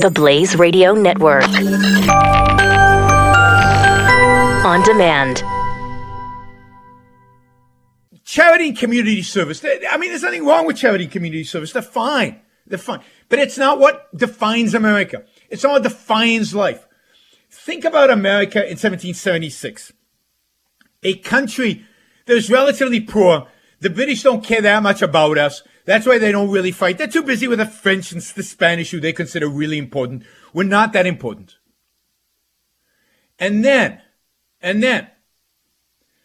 The Blaze Radio Network. On demand. Charity and community service. I mean, there's nothing wrong with charity and community service. They're fine. They're fine. But it's not what defines America. It's not what defines life. Think about America in 1776. A country that was relatively poor. The British don't care that much about us. That's why they don't really fight. They're too busy with the French and the Spanish, who they consider really important. We're not that important. And then, and then,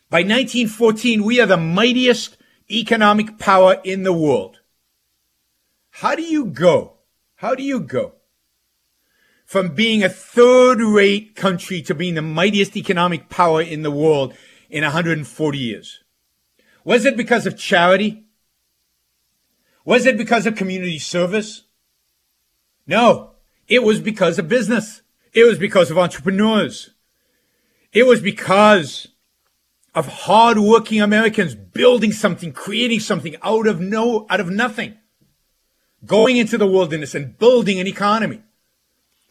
by 1914, we are the mightiest economic power in the world. How do you go? How do you go from being a third rate country to being the mightiest economic power in the world in 140 years? Was it because of charity? Was it because of community service? No, it was because of business. It was because of entrepreneurs. It was because of hardworking Americans building something, creating something out of no, out of nothing, going into the wilderness and building an economy,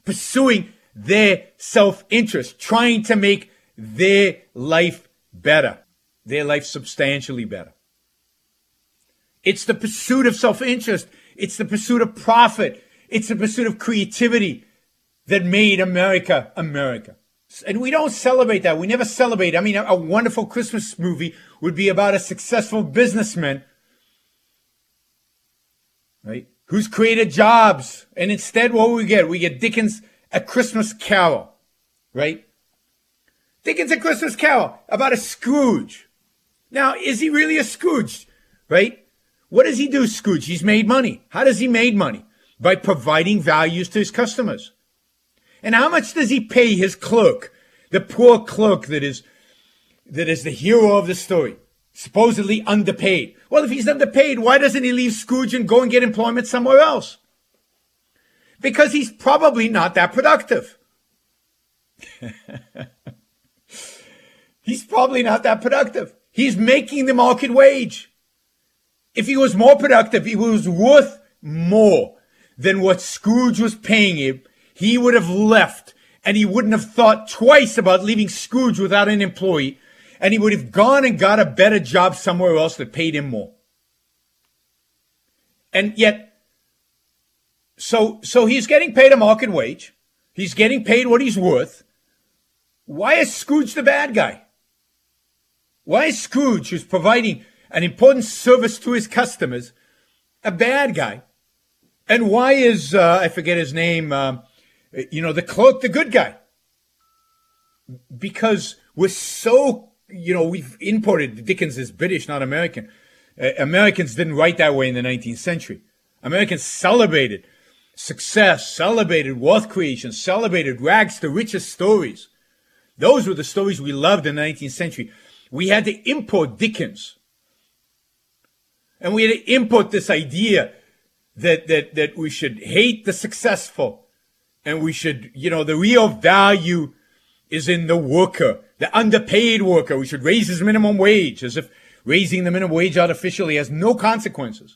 pursuing their self-interest, trying to make their life better, their life substantially better. It's the pursuit of self-interest. It's the pursuit of profit. It's the pursuit of creativity that made America America. And we don't celebrate that. We never celebrate. I mean, a, a wonderful Christmas movie would be about a successful businessman, right? Who's created jobs. And instead, what we get? We get Dickens' A Christmas Carol, right? Dickens' A Christmas Carol about a Scrooge. Now, is he really a Scrooge, right? What does he do, Scrooge? He's made money. How does he make money? By providing values to his customers. And how much does he pay his clerk, the poor clerk that is that is the hero of the story, supposedly underpaid? Well, if he's underpaid, why doesn't he leave Scrooge and go and get employment somewhere else? Because he's probably not that productive. he's probably not that productive. He's making the market wage. If he was more productive, he was worth more than what Scrooge was paying him he would have left and he wouldn't have thought twice about leaving Scrooge without an employee. And he would have gone and got a better job somewhere else that paid him more. And yet, so, so he's getting paid a market wage. He's getting paid what he's worth. Why is Scrooge the bad guy? Why is Scrooge, who's providing an important service to his customers, a bad guy? And why is, uh, I forget his name, uh, you know, the cloak, the good guy. Because we're so, you know, we've imported Dickens is British, not American. Uh, Americans didn't write that way in the 19th century. Americans celebrated success, celebrated wealth creation, celebrated rags to riches stories. Those were the stories we loved in the 19th century. We had to import Dickens. And we had to import this idea that, that, that we should hate the successful and we should, you know, the real value is in the worker, the underpaid worker. We should raise his minimum wage as if raising the minimum wage artificially has no consequences.